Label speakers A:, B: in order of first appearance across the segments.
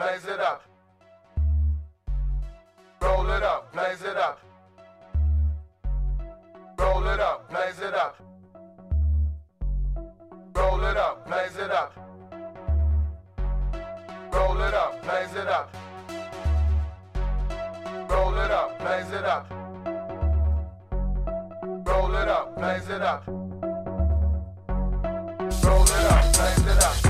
A: blaze it up. Roll it up, blaze it up. Roll it up, blaze it up. Roll it up, blaze it up. Roll it up, blaze it up. Roll it up, blaze it up. Roll it up, blaze it up. Roll it up, blaze it up.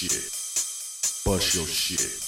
B: 知れ
C: 場所知れ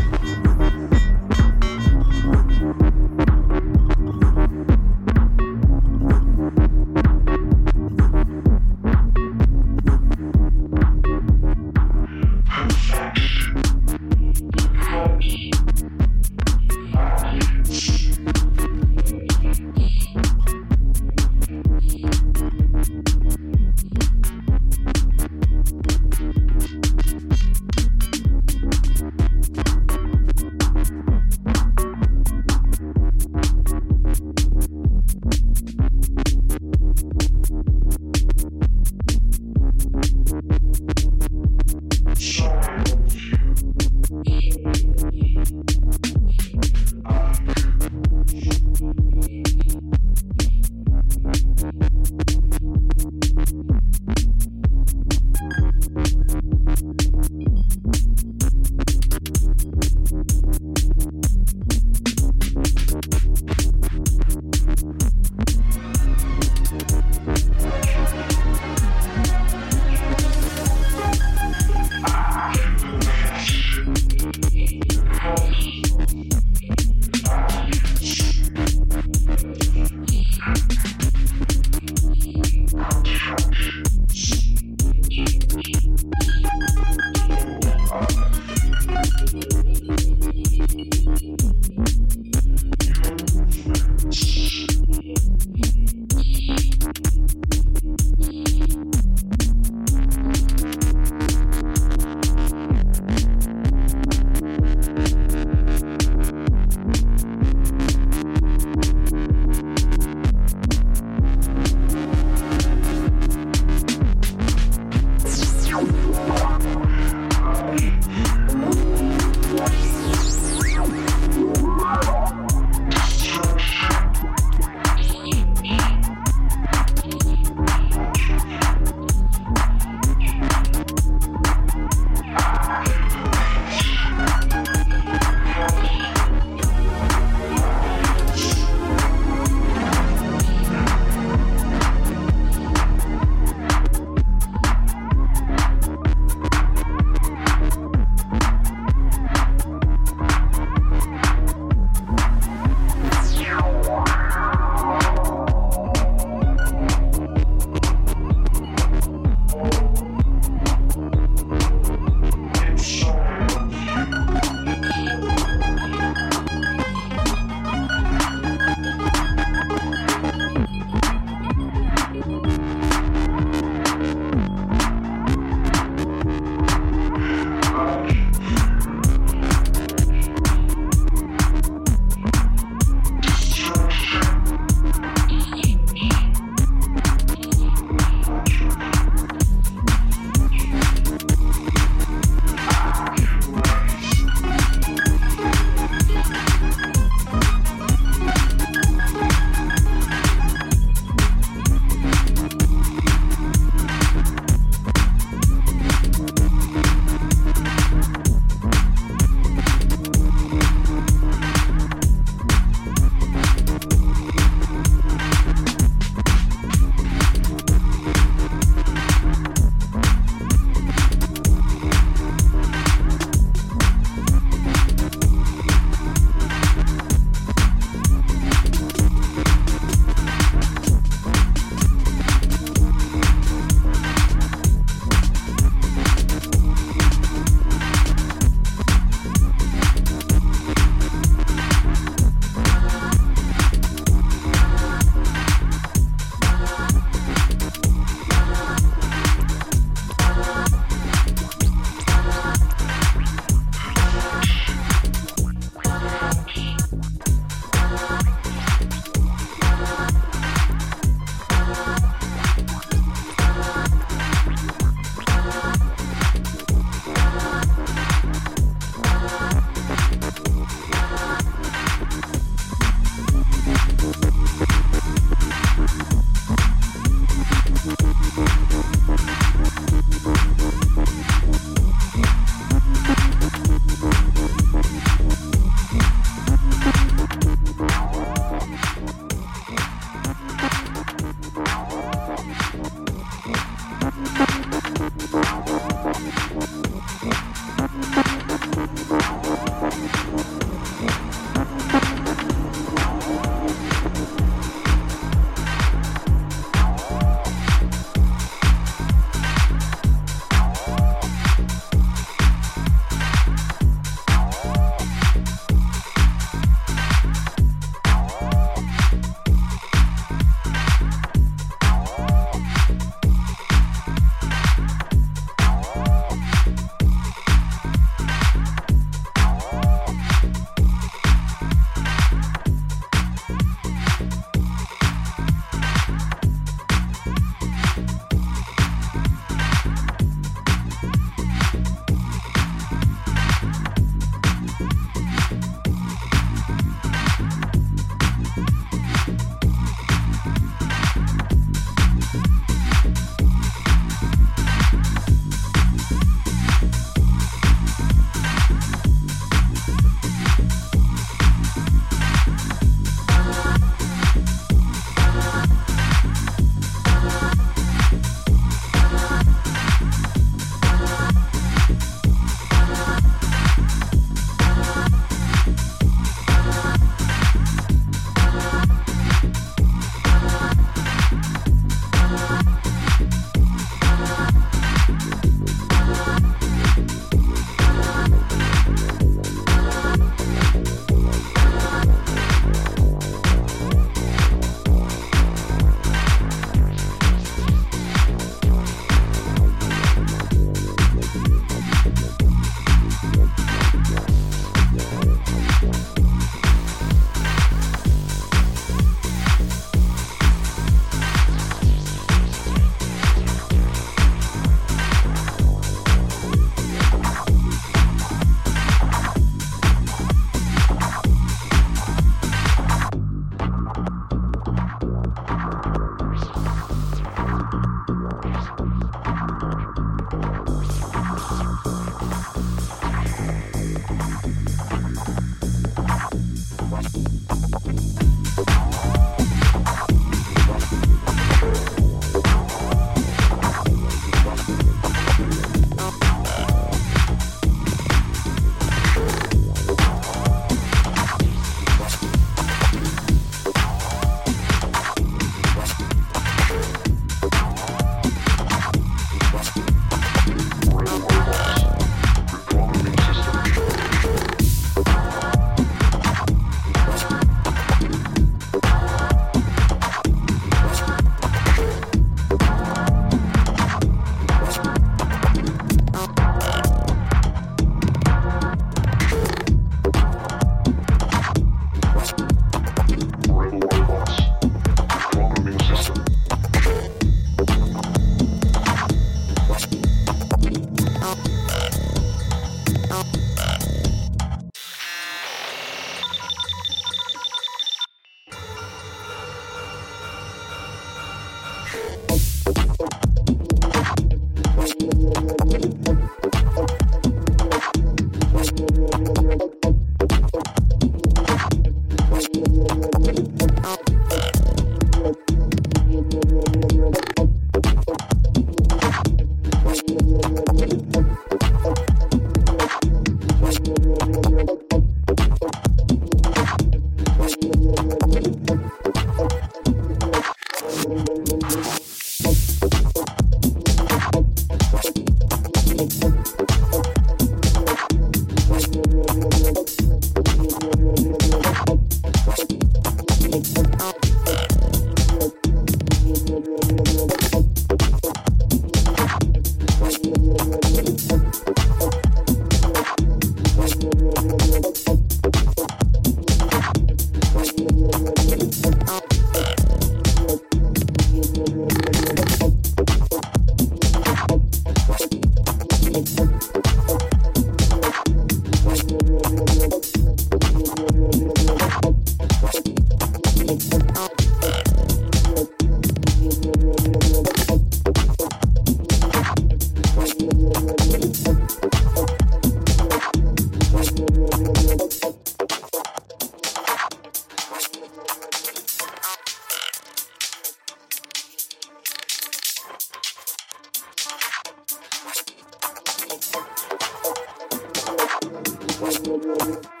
C: you.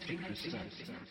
C: Genetic research.